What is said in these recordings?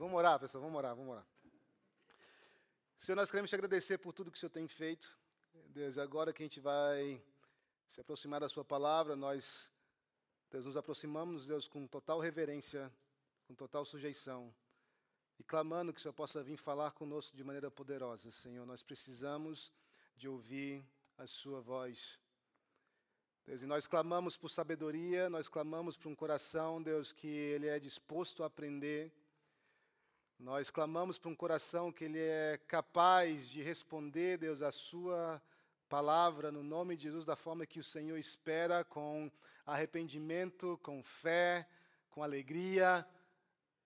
Vamos orar, pessoal, vamos orar, vamos orar. Senhor, nós queremos te agradecer por tudo que o Senhor tem feito. Deus, agora que a gente vai se aproximar da Sua palavra, nós, Deus, nos aproximamos, Deus, com total reverência, com total sujeição e clamando que o Senhor possa vir falar conosco de maneira poderosa, Senhor. Nós precisamos de ouvir a Sua voz. Deus, e nós clamamos por sabedoria, nós clamamos por um coração, Deus, que ele é disposto a aprender. Nós clamamos por um coração que ele é capaz de responder, Deus, a sua palavra no nome de Jesus da forma que o Senhor espera, com arrependimento, com fé, com alegria.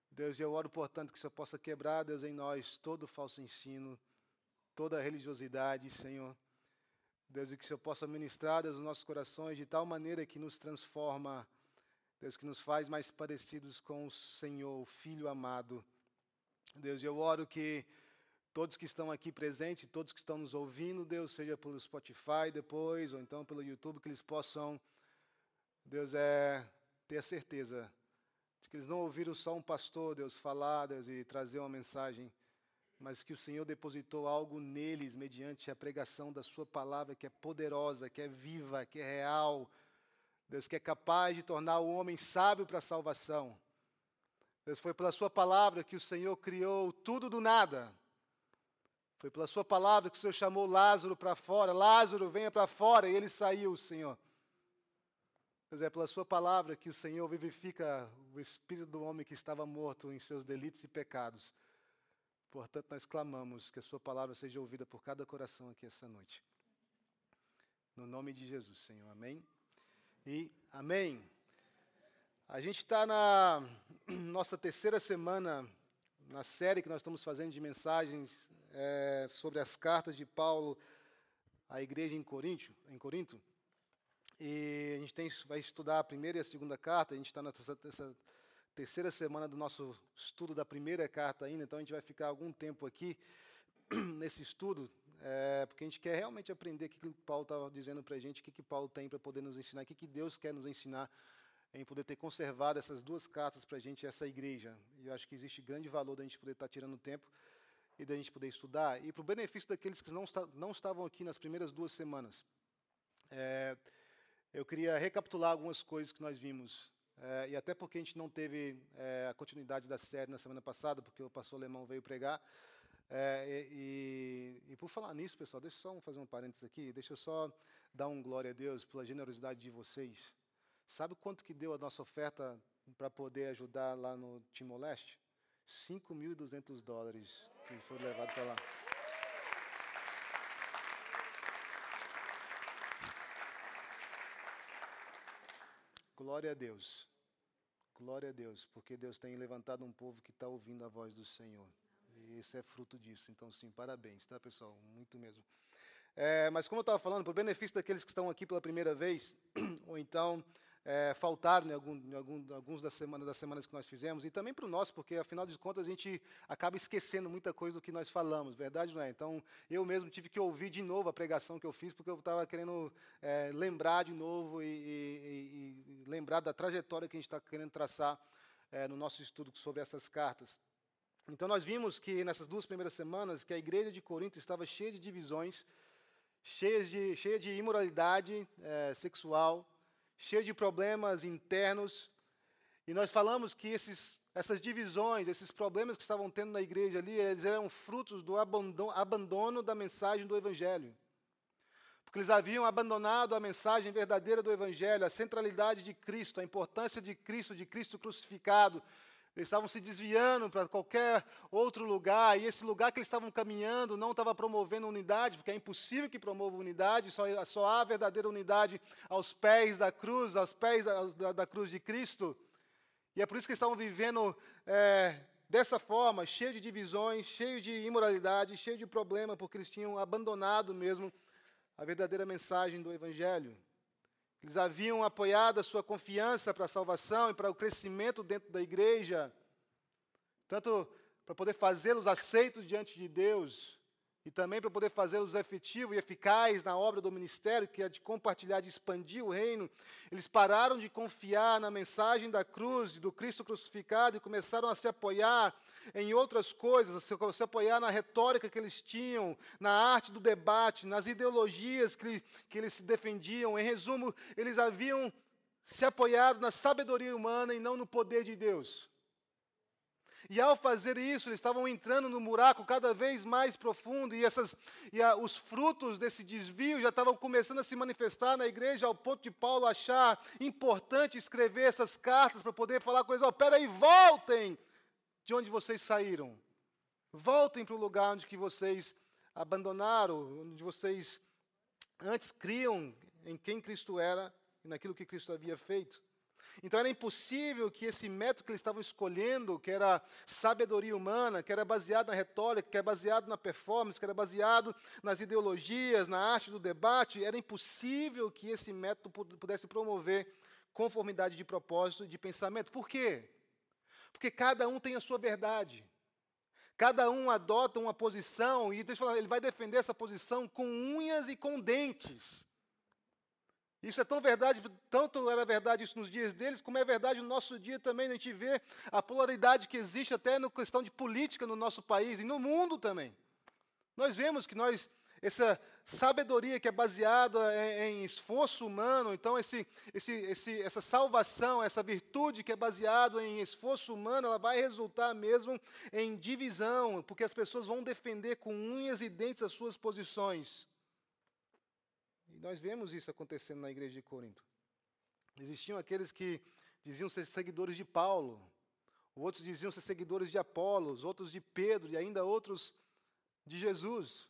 Deus, eu oro, portanto, que o Senhor possa quebrar, Deus, em nós todo falso ensino, toda religiosidade, Senhor. Deus, e que o Senhor possa ministrar, Deus, os nossos corações de tal maneira que nos transforma, Deus, que nos faz mais parecidos com o Senhor, o Filho amado. Deus, eu oro que todos que estão aqui presentes, todos que estão nos ouvindo, Deus, seja pelo Spotify depois, ou então pelo YouTube, que eles possam, Deus, é, ter a certeza de que eles não ouviram só um pastor, Deus, falar, Deus, e trazer uma mensagem, mas que o Senhor depositou algo neles mediante a pregação da Sua palavra, que é poderosa, que é viva, que é real. Deus, que é capaz de tornar o homem sábio para a salvação. Deus, foi pela Sua palavra que o Senhor criou tudo do nada. Foi pela Sua palavra que o Senhor chamou Lázaro para fora. Lázaro, venha para fora. E ele saiu, Senhor. Deus, é pela Sua palavra que o Senhor vivifica o espírito do homem que estava morto em seus delitos e pecados. Portanto, nós clamamos que a Sua palavra seja ouvida por cada coração aqui essa noite. No nome de Jesus, Senhor. Amém. E amém. A gente está na nossa terceira semana na série que nós estamos fazendo de mensagens é, sobre as cartas de Paulo à igreja em Corinto. Em Corinto. E a gente tem, vai estudar a primeira e a segunda carta. A gente está nessa, terceira semana do nosso estudo da primeira carta ainda, então a gente vai ficar algum tempo aqui nesse estudo, é, porque a gente quer realmente aprender o que, que Paulo estava dizendo para a gente, o que, que Paulo tem para poder nos ensinar, o que, que Deus quer nos ensinar em poder ter conservado essas duas cartas para a gente, essa igreja. E eu acho que existe grande valor da gente poder estar tá tirando tempo e da gente poder estudar. E para o benefício daqueles que não, não estavam aqui nas primeiras duas semanas, é, eu queria recapitular algumas coisas que nós vimos é, e até porque a gente não teve é, a continuidade da série na semana passada, porque o pastor alemão veio pregar. É, e, e, por falar nisso, pessoal, deixa eu só fazer um parênteses aqui, deixa eu só dar um glória a Deus pela generosidade de vocês. Sabe quanto que deu a nossa oferta para poder ajudar lá no Timor-Leste? 5.200 dólares que foi levado para lá. Glória a Deus. Glória a Deus, porque Deus tem levantado um povo que está ouvindo a voz do Senhor. E isso é fruto disso. Então, sim, parabéns, tá, pessoal? Muito mesmo. É, mas, como eu estava falando, por benefício daqueles que estão aqui pela primeira vez, ou então é, faltaram em, algum, em algum, alguns das semanas, das semanas que nós fizemos, e também para o nosso, porque afinal de contas a gente acaba esquecendo muita coisa do que nós falamos, verdade não é? Então eu mesmo tive que ouvir de novo a pregação que eu fiz, porque eu estava querendo é, lembrar de novo e, e, e, lembrar da trajetória que a gente está querendo traçar é, no nosso estudo sobre essas cartas. Então nós vimos que nessas duas primeiras semanas que a igreja de Corinto estava cheia de divisões, cheia de, cheia de imoralidade é, sexual, cheio de problemas internos. E nós falamos que esses, essas divisões, esses problemas que estavam tendo na igreja ali, eles eram frutos do abandono, abandono da mensagem do Evangelho. Porque eles haviam abandonado a mensagem verdadeira do Evangelho, a centralidade de Cristo, a importância de Cristo, de Cristo crucificado, eles estavam se desviando para qualquer outro lugar, e esse lugar que eles estavam caminhando não estava promovendo unidade, porque é impossível que promova unidade, só, só há verdadeira unidade aos pés da cruz, aos pés da, da, da cruz de Cristo. E é por isso que eles estavam vivendo é, dessa forma, cheio de divisões, cheio de imoralidade, cheio de problema, porque eles tinham abandonado mesmo a verdadeira mensagem do Evangelho. Eles haviam apoiado a sua confiança para a salvação e para o crescimento dentro da igreja, tanto para poder fazê-los aceitos diante de Deus, e também para poder fazê-los efetivo e eficaz na obra do ministério, que é de compartilhar, de expandir o reino, eles pararam de confiar na mensagem da cruz, do Cristo crucificado, e começaram a se apoiar em outras coisas, a se apoiar na retórica que eles tinham, na arte do debate, nas ideologias que, que eles se defendiam. Em resumo, eles haviam se apoiado na sabedoria humana e não no poder de Deus. E ao fazer isso, eles estavam entrando no buraco cada vez mais profundo, e, essas, e a, os frutos desse desvio já estavam começando a se manifestar na igreja, ao ponto de Paulo achar importante escrever essas cartas para poder falar com eles: oh, peraí, voltem de onde vocês saíram. Voltem para o lugar onde que vocês abandonaram, onde vocês antes criam em quem Cristo era e naquilo que Cristo havia feito. Então era impossível que esse método que eles estavam escolhendo, que era sabedoria humana, que era baseado na retórica, que era baseado na performance, que era baseado nas ideologias, na arte do debate, era impossível que esse método pudesse promover conformidade de propósito e de pensamento. Por quê? Porque cada um tem a sua verdade. Cada um adota uma posição e ele vai defender essa posição com unhas e com dentes. Isso é tão verdade, tanto era verdade isso nos dias deles, como é verdade no nosso dia também. A gente vê a polaridade que existe até na questão de política no nosso país e no mundo também. Nós vemos que nós, essa sabedoria que é baseada em, em esforço humano, então esse, esse, esse, essa salvação, essa virtude que é baseada em esforço humano, ela vai resultar mesmo em divisão, porque as pessoas vão defender com unhas e dentes as suas posições. E nós vemos isso acontecendo na igreja de Corinto. Existiam aqueles que diziam ser seguidores de Paulo, outros diziam ser seguidores de Apolos, outros de Pedro e ainda outros de Jesus.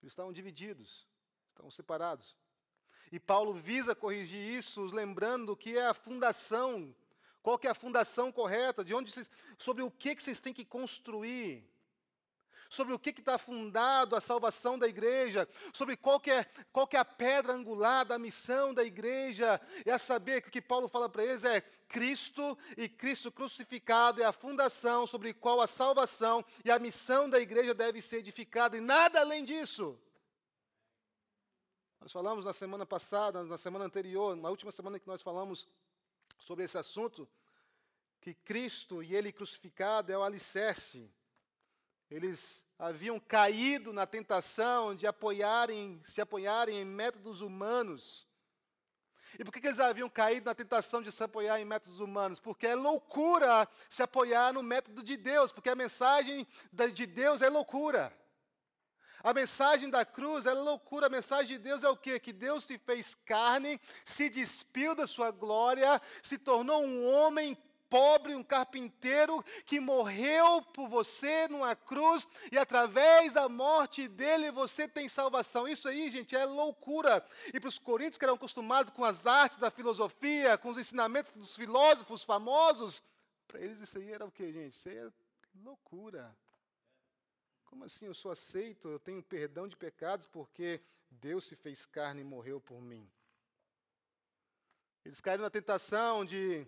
Eles estavam divididos, estavam separados. E Paulo visa corrigir isso, lembrando que é a fundação, qual que é a fundação correta, de onde vocês, sobre o que, que vocês têm que construir sobre o que está fundado a salvação da igreja, sobre qual que, é, qual que é a pedra angular da missão da igreja, é saber que o que Paulo fala para eles é Cristo e Cristo crucificado é a fundação sobre qual a salvação e a missão da igreja deve ser edificada, e nada além disso. Nós falamos na semana passada, na semana anterior, na última semana que nós falamos sobre esse assunto, que Cristo e Ele crucificado é o alicerce eles haviam caído na tentação de apoiarem, se apoiarem em métodos humanos. E por que, eles haviam caído na tentação de se apoiar em métodos humanos? Porque é loucura se apoiar no método de Deus, porque a mensagem de Deus é loucura. A mensagem da cruz é loucura, a mensagem de Deus é o quê? Que Deus se fez carne, se despiu da sua glória, se tornou um homem pobre, um carpinteiro que morreu por você numa cruz e através da morte dele você tem salvação. Isso aí, gente, é loucura. E para os coríntios que eram acostumados com as artes da filosofia, com os ensinamentos dos filósofos famosos, para eles isso aí era o que, gente? Isso aí é loucura. Como assim eu sou aceito, eu tenho perdão de pecados porque Deus se fez carne e morreu por mim? Eles caíram na tentação de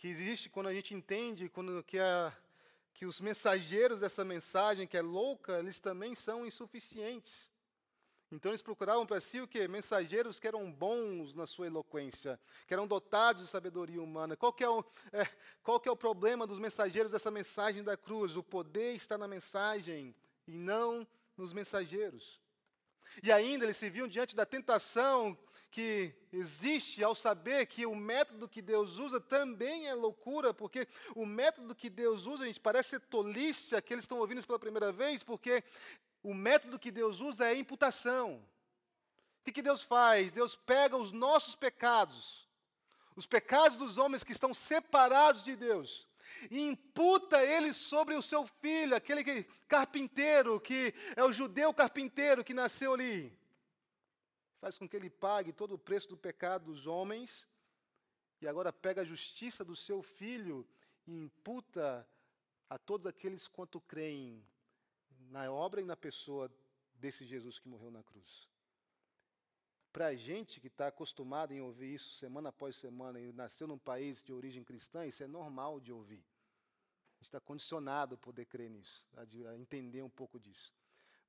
que existe quando a gente entende quando, que, a, que os mensageiros dessa mensagem, que é louca, eles também são insuficientes. Então eles procuravam para si o quê? Mensageiros que eram bons na sua eloquência, que eram dotados de sabedoria humana. Qual que, é o, é, qual que é o problema dos mensageiros dessa mensagem da cruz? O poder está na mensagem e não nos mensageiros. E ainda eles se viam diante da tentação que existe ao saber que o método que Deus usa também é loucura, porque o método que Deus usa, a gente parece tolice, aqueles que estão ouvindo isso pela primeira vez, porque o método que Deus usa é imputação. O que, que Deus faz? Deus pega os nossos pecados, os pecados dos homens que estão separados de Deus, e imputa eles sobre o seu filho, aquele que, carpinteiro, que é o judeu carpinteiro que nasceu ali faz com que ele pague todo o preço do pecado dos homens, e agora pega a justiça do seu filho e imputa a todos aqueles quanto creem na obra e na pessoa desse Jesus que morreu na cruz. Para a gente que está acostumado em ouvir isso semana após semana e nasceu num país de origem cristã, isso é normal de ouvir. gente está condicionado a poder crer nisso, a entender um pouco disso.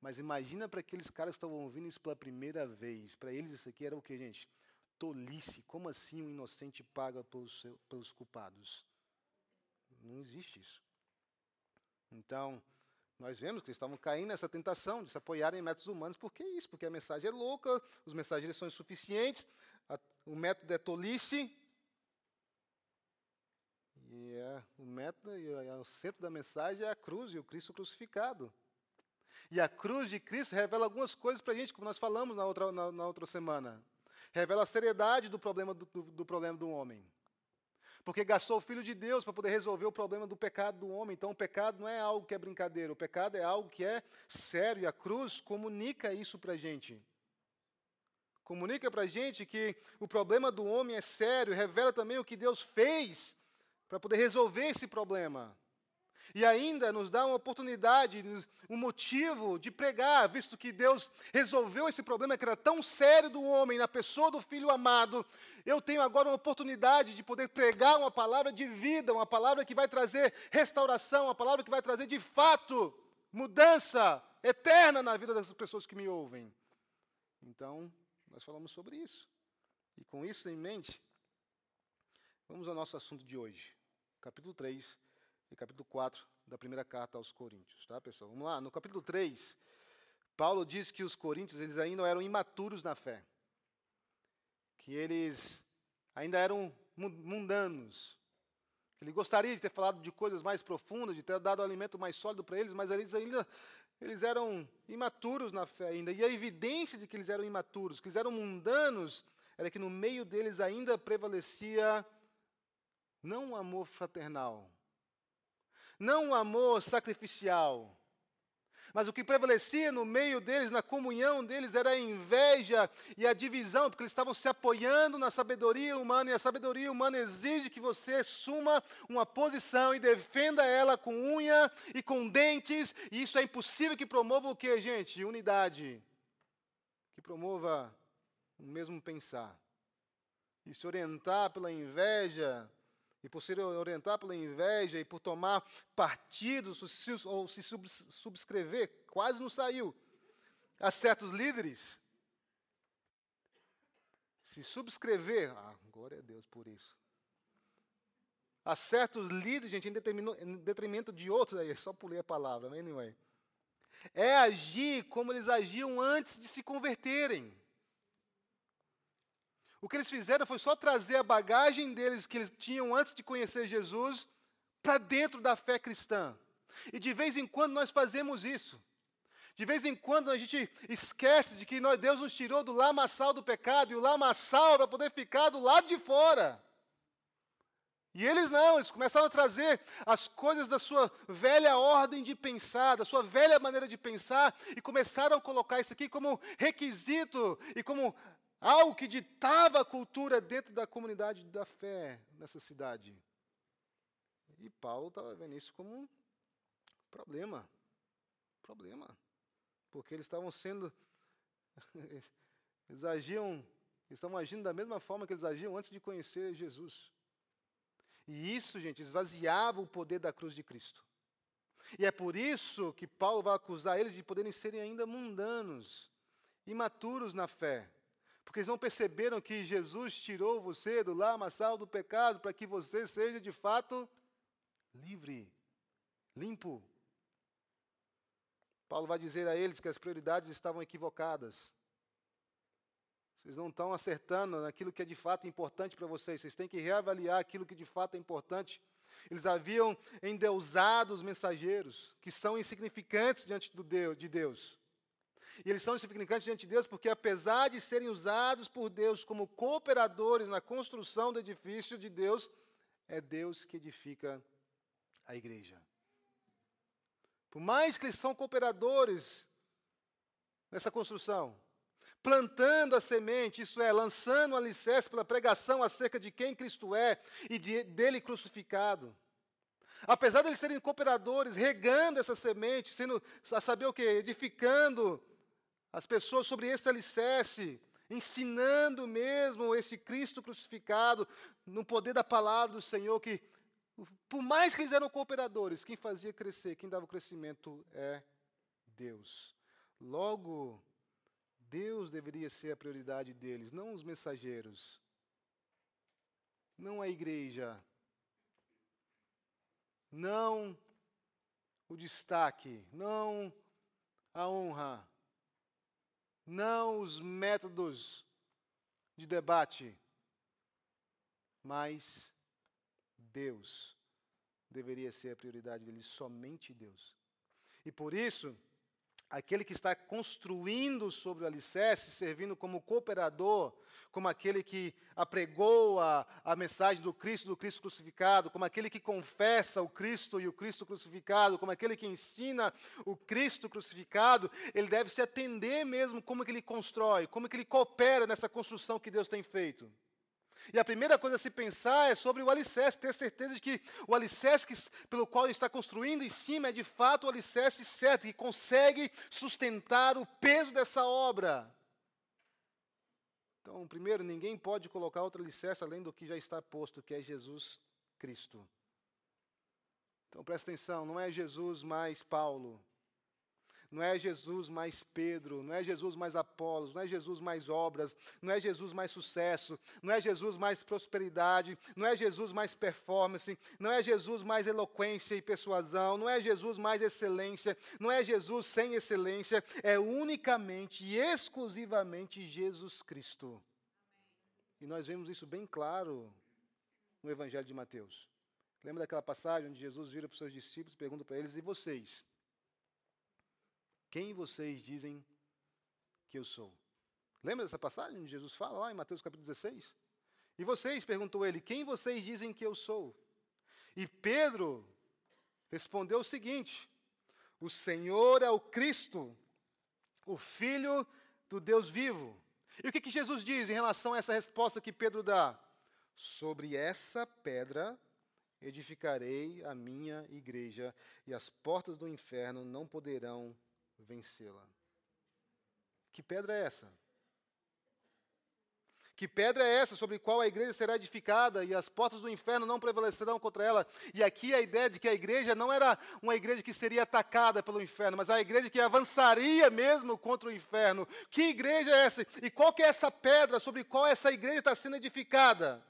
Mas imagina para aqueles caras que estavam ouvindo isso pela primeira vez. Para eles isso aqui era o que, gente? Tolice. Como assim um inocente paga pelos, pelos culpados? Não existe isso. Então, nós vemos que eles estavam caindo nessa tentação de se apoiarem em métodos humanos. Por que isso? Porque a mensagem é louca, os mensageiros são insuficientes, a, o método é tolice. E é, o método e o centro da mensagem é a cruz e o Cristo crucificado. E a cruz de Cristo revela algumas coisas para a gente, como nós falamos na outra, na, na, outra semana. Revela a seriedade do problema do, do, do problema do homem. Porque gastou o Filho de Deus para poder resolver o problema do pecado do homem. Então, o pecado não é algo que é brincadeira, o pecado é algo que é sério. E a cruz comunica isso para a gente. Comunica para a gente que o problema do homem é sério, revela também o que Deus fez para poder resolver esse problema. E ainda nos dá uma oportunidade, um motivo de pregar, visto que Deus resolveu esse problema que era tão sério do homem, na pessoa do filho amado. Eu tenho agora uma oportunidade de poder pregar uma palavra de vida, uma palavra que vai trazer restauração, uma palavra que vai trazer de fato mudança eterna na vida das pessoas que me ouvem. Então, nós falamos sobre isso. E com isso em mente, vamos ao nosso assunto de hoje, capítulo 3 e capítulo 4 da primeira carta aos Coríntios, tá, pessoal? Vamos lá, no capítulo 3, Paulo diz que os coríntios eles ainda eram imaturos na fé. Que eles ainda eram mundanos. Ele gostaria de ter falado de coisas mais profundas, de ter dado alimento mais sólido para eles, mas eles ainda eles eram imaturos na fé ainda. E a evidência de que eles eram imaturos, que eles eram mundanos, era que no meio deles ainda prevalecia não o amor fraternal, não um amor sacrificial. Mas o que prevalecia no meio deles, na comunhão deles, era a inveja e a divisão, porque eles estavam se apoiando na sabedoria humana, e a sabedoria humana exige que você assuma uma posição e defenda ela com unha e com dentes, e isso é impossível que promova o que, gente? Unidade. Que promova o mesmo pensar. E se orientar pela inveja e por se orientar pela inveja e por tomar partido ou se subscrever, quase não saiu, a certos líderes, se subscrever, ah, glória a Deus por isso, a certos líderes, gente, em, detrimento de outros, aí, só pulei a palavra, anyway, é agir como eles agiam antes de se converterem. O que eles fizeram foi só trazer a bagagem deles que eles tinham antes de conhecer Jesus para dentro da fé cristã. E de vez em quando nós fazemos isso. De vez em quando a gente esquece de que nós, Deus nos tirou do lamaçal do pecado e o lamaçal para poder ficar do lado de fora. E eles não, eles começaram a trazer as coisas da sua velha ordem de pensar, da sua velha maneira de pensar, e começaram a colocar isso aqui como requisito e como algo que ditava a cultura dentro da comunidade da fé nessa cidade. E Paulo estava vendo isso como um problema. Problema. Porque eles estavam sendo. Eles agiam. Estavam agindo da mesma forma que eles agiam antes de conhecer Jesus. E isso, gente, esvaziava o poder da cruz de Cristo. E é por isso que Paulo vai acusar eles de poderem serem ainda mundanos, imaturos na fé. Porque eles não perceberam que Jesus tirou você do lamaçal do pecado para que você seja de fato livre, limpo. Paulo vai dizer a eles que as prioridades estavam equivocadas. Vocês não estão acertando naquilo que é de fato importante para vocês. Vocês têm que reavaliar aquilo que de fato é importante. Eles haviam endeusado os mensageiros, que são insignificantes diante do Deus, de Deus. E eles são insignificantes diante de Deus porque, apesar de serem usados por Deus como cooperadores na construção do edifício de Deus, é Deus que edifica a igreja. Por mais que eles são cooperadores nessa construção, plantando a semente, isso é, lançando o alicerce pela pregação acerca de quem Cristo é e de, dele crucificado. Apesar de eles serem cooperadores, regando essa semente, sendo, a saber o que? Edificando as pessoas sobre esse alicerce, ensinando mesmo esse Cristo crucificado, no poder da palavra do Senhor, que Por mais que eles eram cooperadores, quem fazia crescer, quem dava o crescimento é Deus. Logo, Deus deveria ser a prioridade deles, não os mensageiros, não a igreja, não o destaque, não a honra, não os métodos de debate, mas Deus deveria ser a prioridade deles, somente Deus. E por isso, aquele que está construindo sobre o alicerce, servindo como cooperador, como aquele que apregou a, a mensagem do Cristo, do Cristo crucificado, como aquele que confessa o Cristo e o Cristo crucificado, como aquele que ensina o Cristo crucificado, ele deve se atender mesmo como que ele constrói, como que ele coopera nessa construção que Deus tem feito. E a primeira coisa a se pensar é sobre o alicerce, ter certeza de que o alicerce que, pelo qual ele está construindo em cima é de fato o alicerce certo, que consegue sustentar o peso dessa obra. Então, primeiro, ninguém pode colocar outro alicerce além do que já está posto, que é Jesus Cristo. Então, presta atenção, não é Jesus mais Paulo, não é Jesus mais Pedro, não é Jesus mais Apolos, não é Jesus mais obras, não é Jesus mais sucesso, não é Jesus mais prosperidade, não é Jesus mais performance, não é Jesus mais eloquência e persuasão, não é Jesus mais excelência, não é Jesus sem excelência, é unicamente e exclusivamente Jesus Cristo. E nós vemos isso bem claro no Evangelho de Mateus. Lembra daquela passagem onde Jesus vira para os seus discípulos e pergunta para eles: E vocês? Quem vocês dizem que eu sou? Lembra dessa passagem onde Jesus fala lá em Mateus capítulo 16? E vocês, perguntou ele, quem vocês dizem que eu sou? E Pedro respondeu o seguinte: O Senhor é o Cristo, o Filho do Deus vivo. E o que, que Jesus diz em relação a essa resposta que Pedro dá? Sobre essa pedra edificarei a minha igreja, e as portas do inferno não poderão vencê-la. Que pedra é essa? Que pedra é essa sobre qual a igreja será edificada e as portas do inferno não prevalecerão contra ela? E aqui a ideia de que a igreja não era uma igreja que seria atacada pelo inferno, mas a igreja que avançaria mesmo contra o inferno. Que igreja é essa? E qual que é essa pedra sobre qual essa igreja está sendo edificada?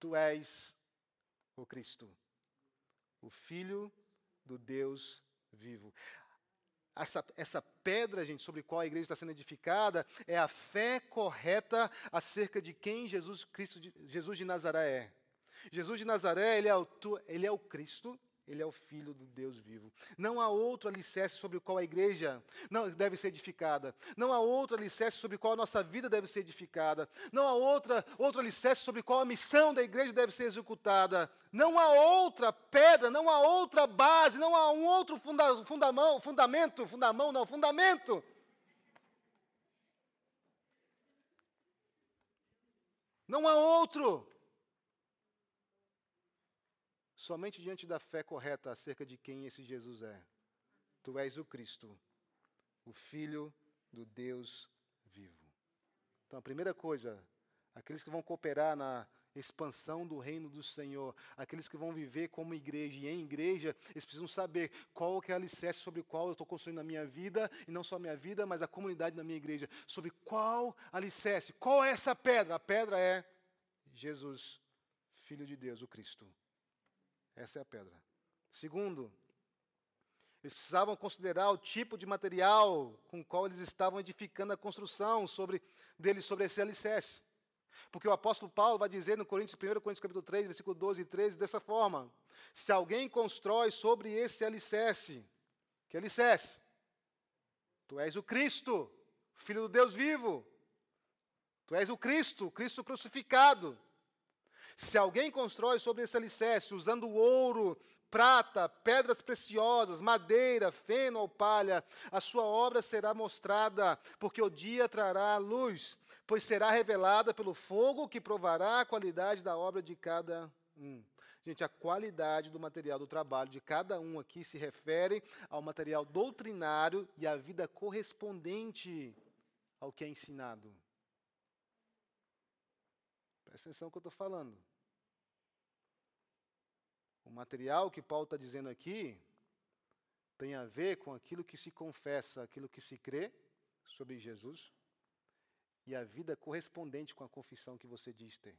Tu és o Cristo, o Filho do Deus vivo. Essa, essa pedra, gente, sobre qual a igreja está sendo edificada, é a fé correta acerca de quem Jesus Cristo, Jesus de Nazaré é. Jesus de Nazaré, ele é, o, ele é o Cristo, ele é o Filho do Deus vivo. Não há outro alicerce sobre o qual a igreja não deve ser edificada. Não há outro alicerce sobre o qual a nossa vida deve ser edificada. Não há outra, outro alicerce sobre o qual a missão da igreja deve ser executada. Não há outra pedra, não há outra base, não há um outro funda, fundamão, fundamento, fundamão não, fundamento. Não há outro. Somente diante da fé correta acerca de quem esse Jesus é. Tu és o Cristo, o Filho do Deus vivo. Então, a primeira coisa, aqueles que vão cooperar na expansão do reino do Senhor, aqueles que vão viver como igreja e em igreja, eles precisam saber qual que é o alicerce sobre o qual eu estou construindo a minha vida, e não só a minha vida, mas a comunidade da minha igreja, sobre qual alicerce, qual é essa pedra? A pedra é Jesus, Filho de Deus, o Cristo. Essa é a pedra. Segundo, eles precisavam considerar o tipo de material com o qual eles estavam edificando a construção sobre, deles sobre esse alicerce. Porque o apóstolo Paulo vai dizer no Coríntios, 1 Coríntios capítulo 3, versículo 12 e 13, dessa forma: Se alguém constrói sobre esse alicerce, que alicerce? Tu és o Cristo, Filho do Deus vivo. Tu és o Cristo, Cristo crucificado. Se alguém constrói sobre esse alicerce usando ouro, prata, pedras preciosas, madeira, feno ou palha, a sua obra será mostrada, porque o dia trará luz, pois será revelada pelo fogo que provará a qualidade da obra de cada um. Gente, a qualidade do material do trabalho de cada um aqui se refere ao material doutrinário e à vida correspondente ao que é ensinado. Presta atenção no que eu estou falando. material que Paulo está dizendo aqui tem a ver com aquilo que se confessa, aquilo que se crê sobre Jesus e a vida correspondente com a confissão que você diz ter.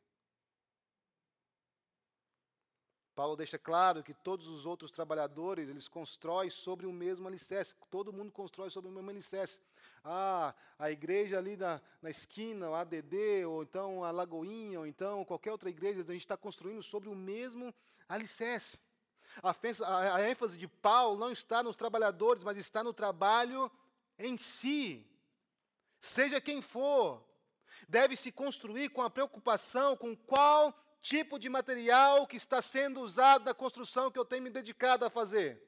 Paulo deixa claro que todos os outros trabalhadores, eles constroem sobre o mesmo alicerce. Todo mundo constrói sobre o mesmo alicerce. Ah, a igreja ali na, na esquina, o ADD, ou então a Lagoinha, ou então qualquer outra igreja, a gente está construindo sobre o mesmo alicerce. A, a, a ênfase de Paulo não está nos trabalhadores, mas está no trabalho em si. Seja quem for, deve se construir com a preocupação com qual tipo de material que está sendo usado na construção que eu tenho me dedicado a fazer.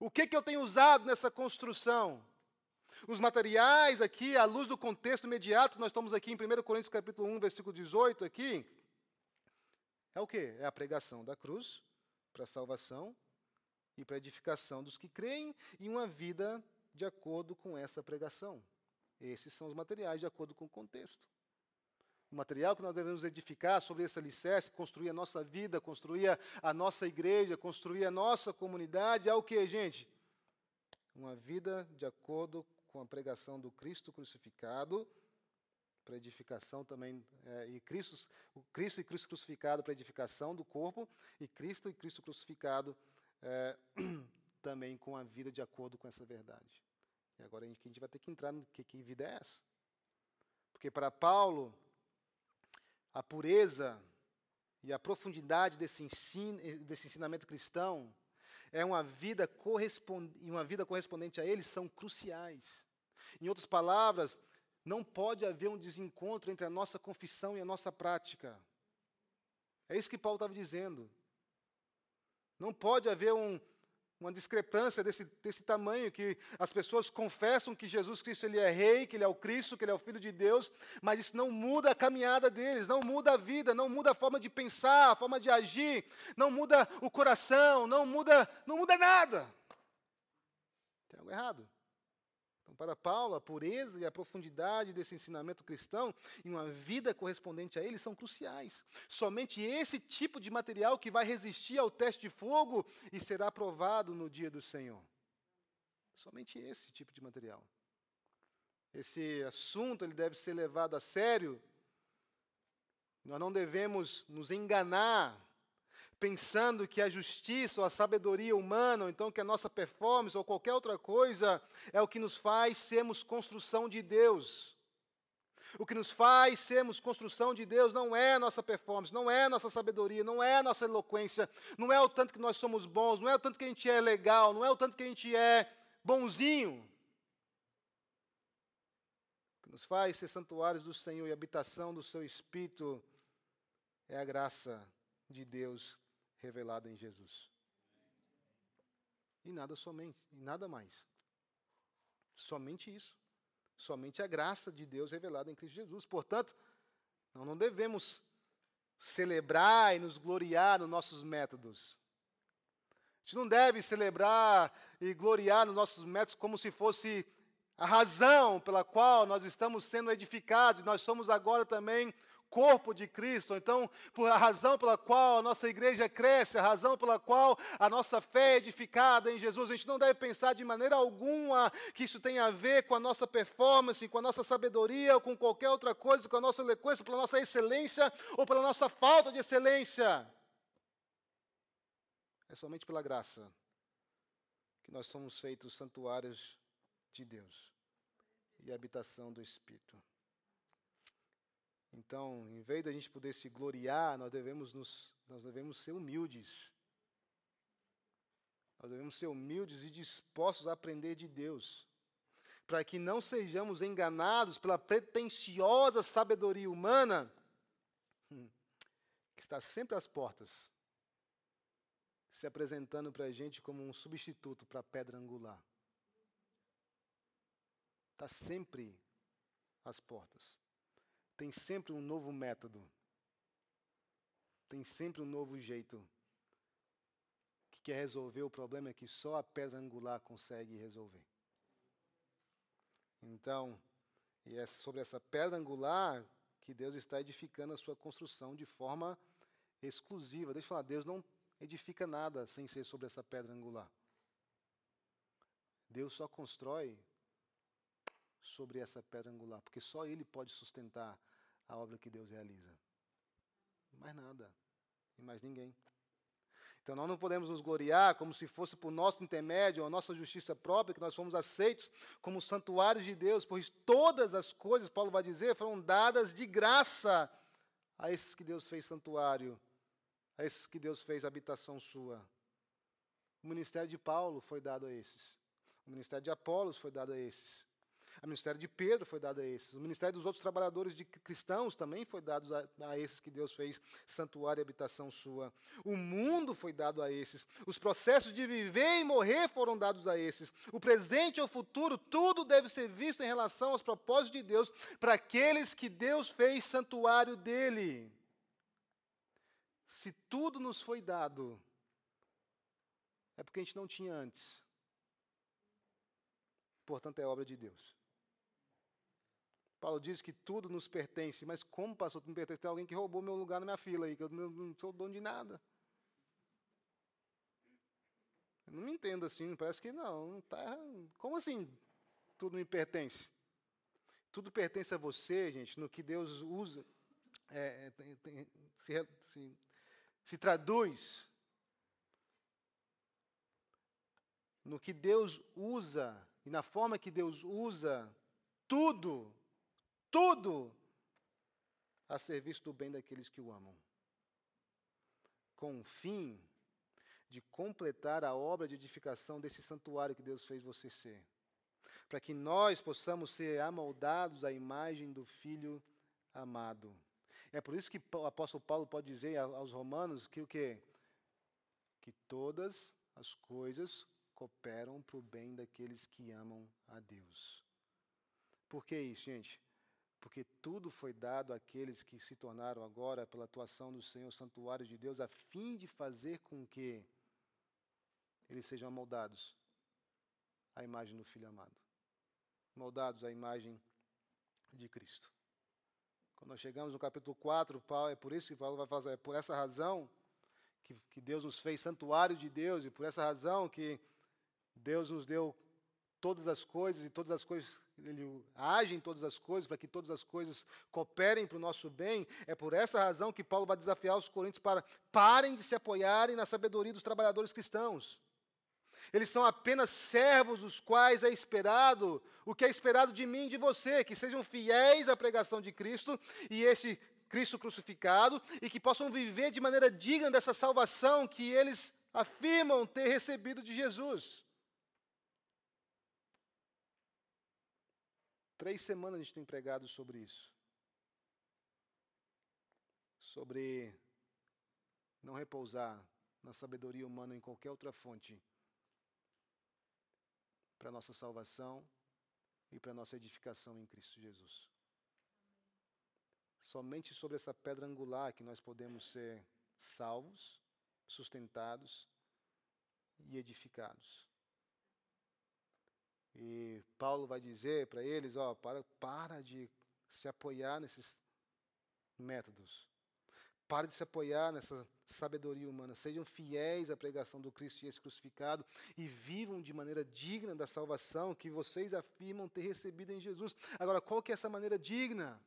O que, que eu tenho usado nessa construção? Os materiais aqui, à luz do contexto imediato, nós estamos aqui em 1 Coríntios capítulo 1, versículo 18 aqui, é o que? É a pregação da cruz para a salvação e para a edificação dos que creem e uma vida de acordo com essa pregação. Esses são os materiais de acordo com o contexto o material que nós devemos edificar sobre esse alicerce, construir a nossa vida, construir a nossa igreja, construir a nossa comunidade, é o que, gente? Uma vida de acordo com a pregação do Cristo crucificado, para edificação também, é, e Cristo, o Cristo e Cristo crucificado para edificação do corpo, e Cristo e Cristo crucificado é, também com a vida de acordo com essa verdade. E agora a gente, a gente vai ter que entrar no que, que vida é essa. Porque para Paulo, a pureza e a profundidade desse, ensino, desse ensinamento cristão é uma vida, uma vida correspondente a ele são cruciais. Em outras palavras, não pode haver um desencontro entre a nossa confissão e a nossa prática. É isso que Paulo estava dizendo. Não pode haver um, uma discrepância desse, desse tamanho, que as pessoas confessam que Jesus Cristo ele é rei, que ele é o Cristo, que ele é o Filho de Deus, mas isso não muda a caminhada deles, não muda a vida, não muda a forma de pensar, a forma de agir, não muda o coração, não muda, não muda nada. Tem algo errado. Então, para Paulo, a pureza e a profundidade desse ensinamento cristão e uma vida correspondente a ele são cruciais. Somente esse tipo de material que vai resistir ao teste de fogo e será aprovado no dia do Senhor. Somente esse tipo de material. Esse assunto ele deve ser levado a sério. Nós não devemos nos enganar pensando que a justiça ou a sabedoria humana, ou então que a nossa performance ou qualquer outra coisa é o que nos faz sermos construção de Deus. O que nos faz sermos construção de Deus não é a nossa performance, não é a nossa sabedoria, não é a nossa eloquência, não é o tanto que nós somos bons, não é o tanto que a gente é legal, não é o tanto que a gente é bonzinho. O que nos faz ser santuários do Senhor e habitação do seu Espírito é a graça de Deus revelada em Jesus. E nada somente, e nada mais. Somente isso. Somente a graça de Deus revelada em Cristo Jesus. Portanto, nós não devemos celebrar e nos gloriar nos nossos métodos. A gente não deve celebrar e gloriar nos nossos métodos como se fosse a razão pela qual nós estamos sendo edificados. Nós somos agora também corpo de Cristo. Então, por a razão pela qual a nossa igreja cresce, a razão pela qual a nossa fé é edificada em Jesus, a gente não deve pensar de maneira alguma que isso tem a ver com a nossa performance, com a nossa sabedoria ou com qualquer outra coisa, com a nossa eloquência, pela nossa excelência ou pela nossa falta de excelência. É somente pela graça que nós somos feitos santuários de Deus e habitação do Espírito. Então, em vez da gente poder se gloriar, nós devemos, nos, nós devemos ser humildes. Nós devemos ser humildes e dispostos a aprender de Deus. Para que não sejamos enganados pela pretensiosa sabedoria humana, hum, que está sempre às portas, se apresentando para a gente como um substituto para a pedra angular. Está sempre às portas tem sempre um novo método. Tem sempre um novo jeito. Que quer resolver o problema que só a pedra angular consegue resolver. Então, e é sobre essa pedra angular que Deus está edificando a sua construção de forma exclusiva. Deixa eu falar, Deus não edifica nada sem ser sobre essa pedra angular. Deus só constrói sobre essa pedra angular, porque só Ele pode sustentar a obra que Deus realiza. Mais nada, e mais ninguém. Então nós não podemos nos gloriar como se fosse por nosso intermédio, ou a nossa justiça própria, que nós fomos aceitos como santuários de Deus, pois todas as coisas, Paulo vai dizer, foram dadas de graça a esses que Deus fez santuário, a esses que Deus fez habitação sua. O ministério de Paulo foi dado a esses. O ministério de Apolos foi dado a esses. O ministério de Pedro foi dado a esses. O ministério dos outros trabalhadores de cristãos também foi dado a, a, esses que Deus fez santuário e habitação sua. O mundo foi dado a esses. Os processos de viver e morrer foram dados a esses. O presente e o futuro, tudo deve ser visto em relação aos propósitos de Deus para aqueles que Deus fez santuário dele. Se tudo nos foi dado, é porque a gente não tinha antes. Portanto, é obra de Deus. Paulo diz que tudo nos pertence, mas como passou tudo me pertence? Tem alguém que roubou meu lugar na minha fila aí, que eu não sou dono de nada. Eu não me entendo assim, parece que não, não tá, como assim tudo me pertence? Tudo pertence a você, gente, no que Deus usa, é, é tem, tem, se, se, se traduz no que Deus usa e na forma que Deus usa tudo tudo a serviço do bem daqueles que o amam, com o fim de completar a obra de edificação desse santuário que Deus fez você ser, para que nós possamos ser amoldados à imagem do Filho amado. É por isso que o apóstolo Paulo pode dizer aos romanos que o quê? Que todas as coisas cooperam para o bem daqueles que amam a Deus. Por que isso, gente? Porque tudo foi dado àqueles que se tornaram agora, pela atuação do Senhor, santuário de Deus, a fim de fazer com que eles sejam moldados à imagem do Filho amado, moldados à imagem de Cristo. Quando nós chegamos no capítulo 4, Paulo, é por isso que Paulo vai fazer, é por essa razão que, que Deus nos fez santuário de Deus, e por essa razão que Deus nos deu todas as coisas, e todas as coisas, ele age em todas as coisas, para que todas as coisas cooperem para o nosso bem. É por essa razão que Paulo vai desafiar os coríntios para parem de se apoiarem na sabedoria dos trabalhadores cristãos. Eles são apenas servos dos quais é esperado o que é esperado de mim e de você, que sejam fiéis à pregação de Cristo e esse Cristo crucificado e que possam viver de maneira digna dessa salvação que eles afirmam ter recebido de Jesus. Três semanas a gente tem pregado sobre isso. Sobre não repousar na sabedoria humana em qualquer outra fonte para nossa salvação e para nossa edificação em Cristo Jesus. Somente sobre essa pedra angular que nós podemos ser salvos, sustentados e edificados. E Paulo vai dizer para eles, ó, para, para de se apoiar nesses métodos. Para de se apoiar nessa sabedoria humana. Sejam fiéis à pregação do Cristo Jesus crucificado e vivam de maneira digna da salvação que vocês afirmam ter recebido em Jesus. Agora, qual que é essa maneira digna?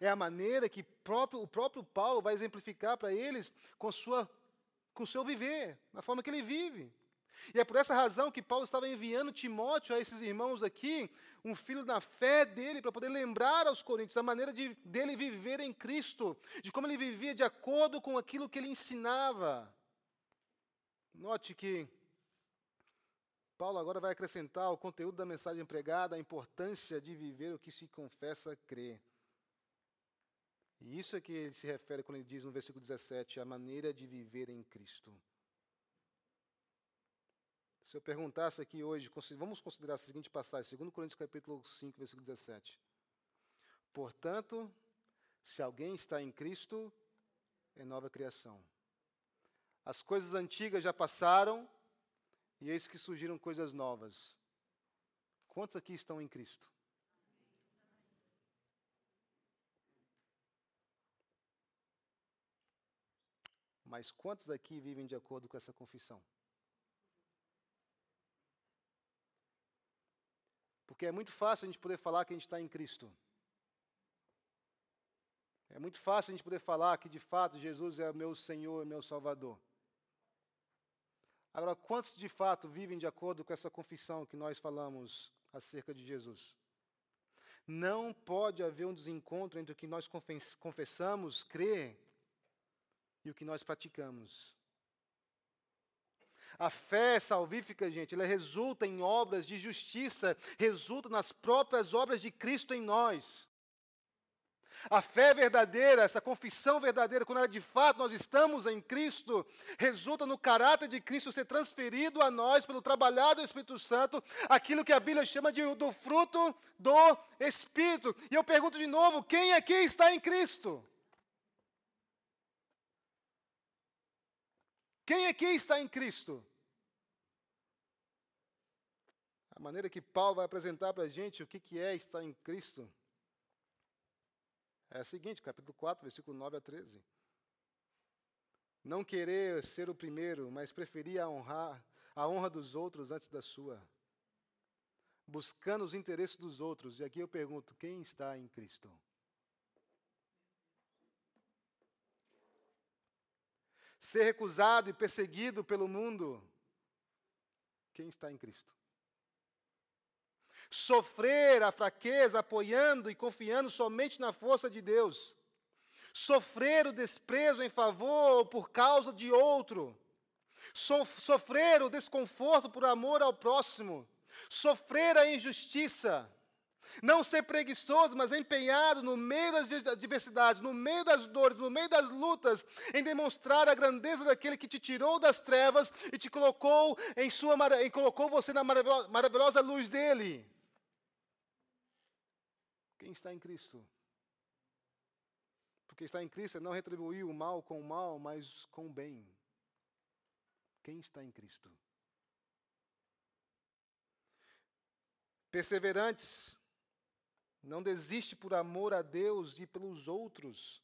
É a maneira que próprio, o próprio Paulo vai exemplificar para eles com, sua, com o seu viver, na forma que ele vive. E é por essa razão que Paulo estava enviando Timóteo a esses irmãos aqui, um filho da fé dele, para poder lembrar aos coríntios a maneira de, dele viver em Cristo, de como ele vivia de acordo com aquilo que ele ensinava. Note que Paulo agora vai acrescentar ao conteúdo da mensagem pregada a importância de viver o que se confessa crer. E isso é que ele se refere quando ele diz no versículo 17, a maneira de viver em Cristo. Se eu perguntasse aqui hoje, vamos considerar a seguinte passagem, 2 Coríntios capítulo 5, versículo 17. Portanto, se alguém está em Cristo, é nova criação. As coisas antigas já passaram, e eis que surgiram coisas novas. Quantos aqui estão em Cristo? Mas quantos aqui vivem de acordo com essa confissão? Porque é muito fácil a gente poder falar que a gente está em Cristo. É muito fácil a gente poder falar que de fato Jesus é meu Senhor e meu Salvador. Agora, quantos de fato vivem de acordo com essa confissão que nós falamos acerca de Jesus? Não pode haver um desencontro entre o que nós confessamos, crer, e o que nós praticamos. A fé salvífica, gente, ela resulta em obras de justiça, resulta nas próprias obras de Cristo em nós. A fé verdadeira, essa confissão verdadeira, quando ela de fato nós estamos em Cristo, resulta no caráter de Cristo ser transferido a nós pelo trabalhar do Espírito Santo, aquilo que a Bíblia chama de do fruto do Espírito. E eu pergunto de novo: quem aqui está em Cristo? Quem aqui está em Cristo? A maneira que Paulo vai apresentar para a gente o que, que é estar em Cristo é a seguinte, capítulo 4, versículo 9 a 13. Não querer ser o primeiro, mas preferir a, honrar, a honra dos outros antes da sua. Buscando os interesses dos outros. E aqui eu pergunto: quem está em Cristo? Ser recusado e perseguido pelo mundo. Quem está em Cristo? Sofrer a fraqueza apoiando e confiando somente na força de Deus. Sofrer o desprezo em favor ou por causa de outro. sofrer o desconforto por amor ao próximo. Sofrer a injustiça. Não ser preguiçoso, mas empenhado no meio das adversidades, no meio das dores, no meio das lutas, em demonstrar a grandeza daquele que te tirou das trevas e te colocou em sua e colocou você na maravilhosa luz dele. Quem está em Cristo? Porque está em Cristo é não retribuir o mal com o mal, mas com o bem. Quem está em Cristo? Perseverantes, não desiste por amor a Deus e pelos outros.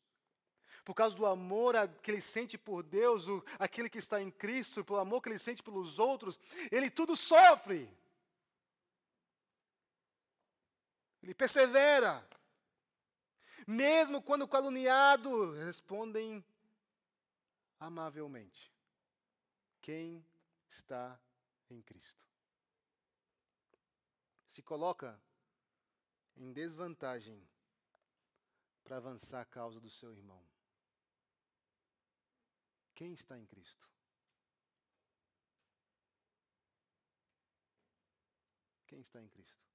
Por causa do amor que ele sente por Deus, aquele que está em Cristo, pelo amor que ele sente pelos outros, ele tudo sofre. Ele persevera. Mesmo quando caluniado, respondem amavelmente. Quem está em Cristo? Se coloca em desvantagem para avançar a causa do seu irmão. Quem está em Cristo? Quem está em Cristo?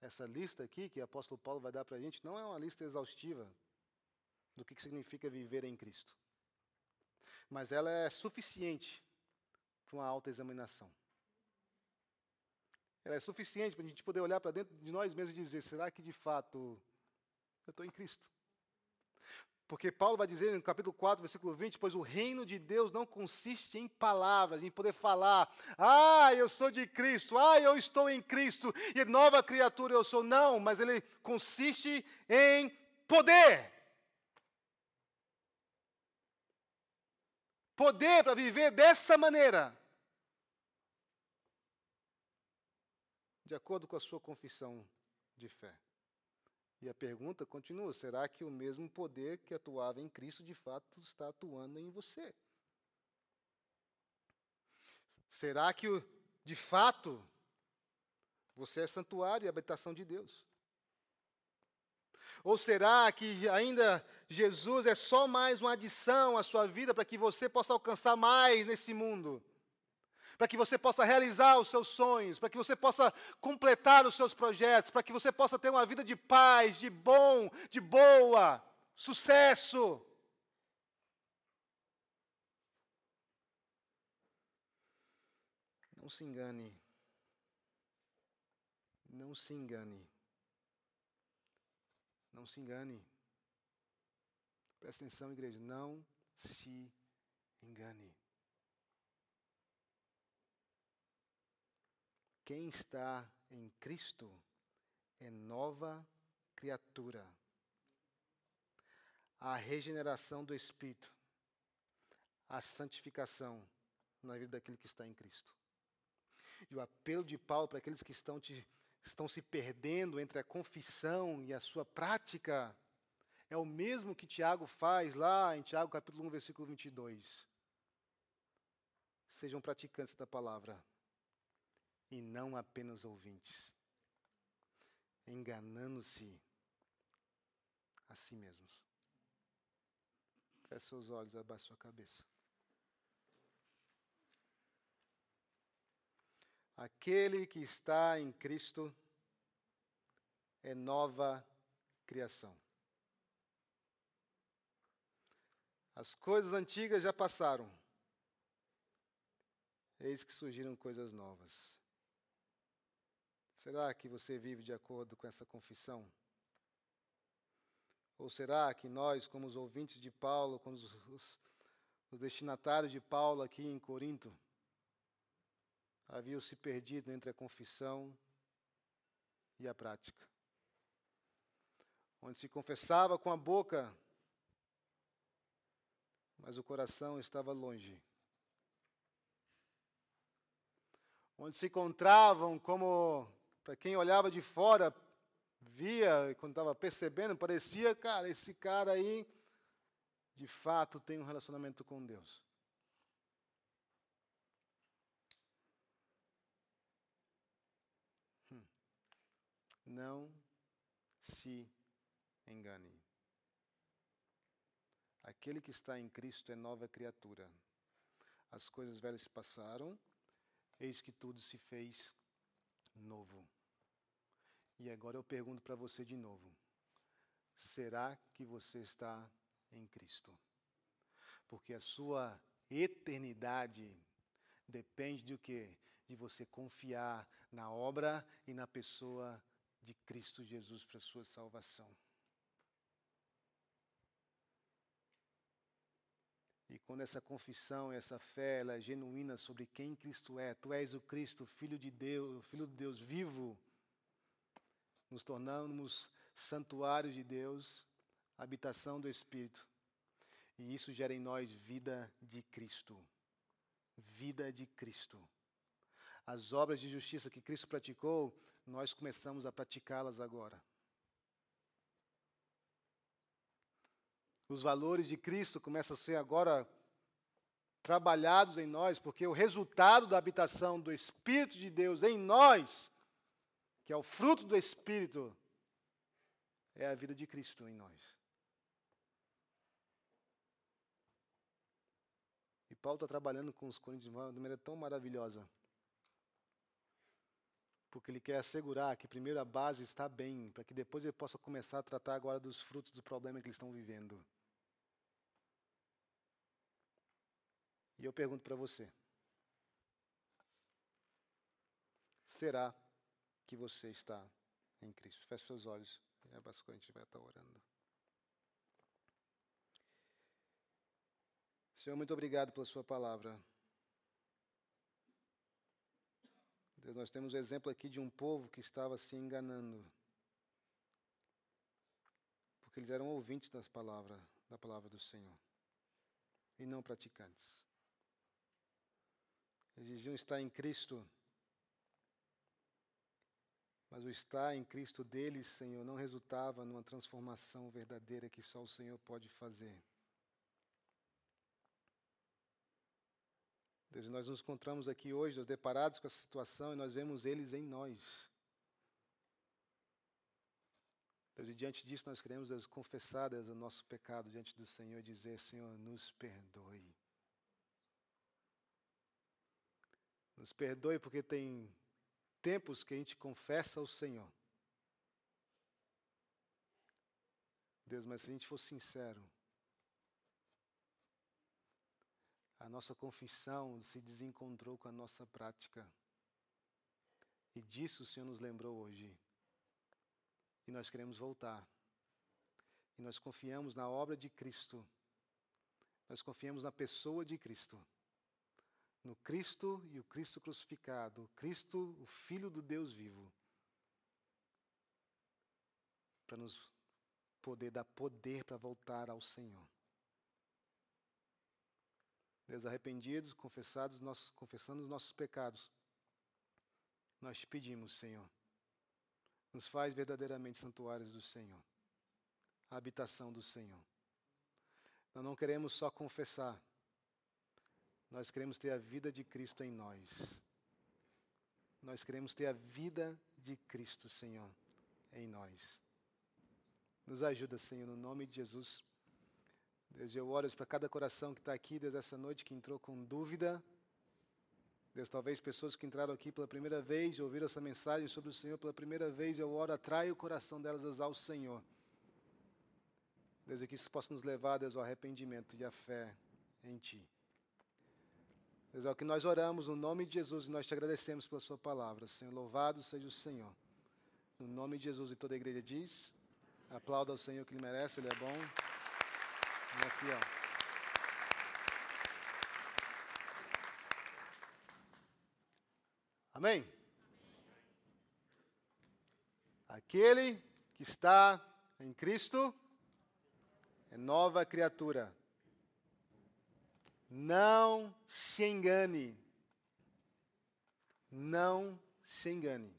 Essa lista aqui que o apóstolo Paulo vai dar para a gente não é uma lista exaustiva do que significa viver em Cristo. Mas ela é suficiente para uma autoexaminação. Ela é suficiente para a gente poder olhar para dentro de nós mesmos e dizer: será que de fato eu estou em Cristo? Porque Paulo vai dizer no capítulo 4, versículo 20: Pois o reino de Deus não consiste em palavras, em poder falar, ah, eu sou de Cristo, ah, eu estou em Cristo, e nova criatura eu sou. Não, mas ele consiste em poder. Poder para viver dessa maneira. De acordo com a sua confissão de fé. E a pergunta continua: será que o mesmo poder que atuava em Cristo de fato está atuando em você? Será que de fato você é santuário e habitação de Deus? Ou será que ainda Jesus é só mais uma adição à sua vida para que você possa alcançar mais nesse mundo? Para que você possa realizar os seus sonhos, para que você possa completar os seus projetos, para que você possa ter uma vida de paz, de bom, de boa, sucesso. Não se engane. Não se engane. Não se engane. Presta atenção, igreja. Não se engane. Quem está em Cristo é nova criatura. A regeneração do Espírito, a santificação na vida daquele que está em Cristo. E o apelo de Paulo para aqueles que estão, te, estão se perdendo entre a confissão e a sua prática é o mesmo que Tiago faz lá em Tiago capítulo 1, versículo 22. Sejam praticantes da palavra e não apenas ouvintes, enganando-se a si mesmos. Feche seus olhos, abaixe sua cabeça. Aquele que está em Cristo é nova criação. As coisas antigas já passaram. Eis que surgiram coisas novas. Será que você vive de acordo com essa confissão? Ou será que nós, como os ouvintes de Paulo, como os, os, os destinatários de Paulo aqui em Corinto, haviam se perdido entre a confissão e a prática? Onde se confessava com a boca mas o coração estava longe. Onde se encontravam como, para quem olhava de fora, via, quando estava percebendo, parecia, cara, esse cara aí, de fato, tem um relacionamento com Deus. Hum. Não se engane. Aquele que está em Cristo é nova criatura. As coisas velhas se passaram, eis que tudo se fez novo. E agora eu pergunto para você de novo: será que você está em Cristo? Porque a sua eternidade depende de quê? De você confiar na obra e na pessoa de Cristo Jesus para sua salvação. E quando essa confissão, essa fé, ela é genuína sobre quem Cristo é, tu és o Cristo, filho de Deus, filho de Deus vivo, nos tornamos santuário de Deus, habitação do Espírito. E isso gera em nós vida de Cristo. Vida de Cristo. As obras de justiça que Cristo praticou, nós começamos a praticá-las agora. os valores de Cristo começam a ser agora trabalhados em nós, porque o resultado da habitação do Espírito de Deus em nós, que é o fruto do Espírito, é a vida de Cristo em nós. E Paulo está trabalhando com os coríntios de uma maneira tão maravilhosa. Porque ele quer assegurar que primeiro a base está bem, para que depois ele possa começar a tratar agora dos frutos do problema que eles estão vivendo. E eu pergunto para você: será que você está em Cristo? Feche seus olhos, é básico, a gente vai estar orando. Senhor, muito obrigado pela Sua palavra. Deus, nós temos o um exemplo aqui de um povo que estava se enganando. Porque eles eram ouvintes das palavras, da palavra do Senhor. E não praticantes. Eles diziam estar em Cristo. Mas o estar em Cristo deles, Senhor, não resultava numa transformação verdadeira que só o Senhor pode fazer. Deus, nós nos encontramos aqui hoje, deparados com essa situação, e nós vemos eles em nós. Deus, e diante disso nós queremos, Deus, confessar, Deus, o nosso pecado diante do Senhor e dizer, Senhor, nos perdoe. Nos perdoe porque tem tempos que a gente confessa ao Senhor. Deus, mas se a gente for sincero, a nossa confissão se desencontrou com a nossa prática. E disso o Senhor nos lembrou hoje. E nós queremos voltar. E nós confiamos na obra de Cristo. Nós confiamos na pessoa de Cristo no Cristo e o Cristo crucificado, Cristo, o Filho do Deus vivo, para nos poder dar poder para voltar ao Senhor. Deus, arrependidos, confessados, confessando os nossos pecados, nós te pedimos, Senhor, nos faz verdadeiramente santuários do Senhor, a habitação do Senhor. Nós não queremos só confessar, nós queremos ter a vida de Cristo em nós. Nós queremos ter a vida de Cristo, Senhor, em nós. Nos ajuda, Senhor, no nome de Jesus. Deus, eu oro para cada coração que está aqui, Deus, essa noite que entrou com dúvida. Deus, talvez pessoas que entraram aqui pela primeira vez, ouviram essa mensagem sobre o Senhor pela primeira vez, eu oro, atrai o coração delas a usar o Senhor. Deus, que isso possa nos levar, Deus, ao arrependimento e à fé em Ti. Deus, é o que nós oramos no nome de Jesus e nós te agradecemos pela Sua palavra. Senhor, louvado seja o Senhor. No nome de Jesus e toda a igreja diz: aplauda o Senhor que Ele merece, Ele é bom, Ele é fiel. Amém? Aquele que está em Cristo é nova criatura. Não se engane. Não se engane.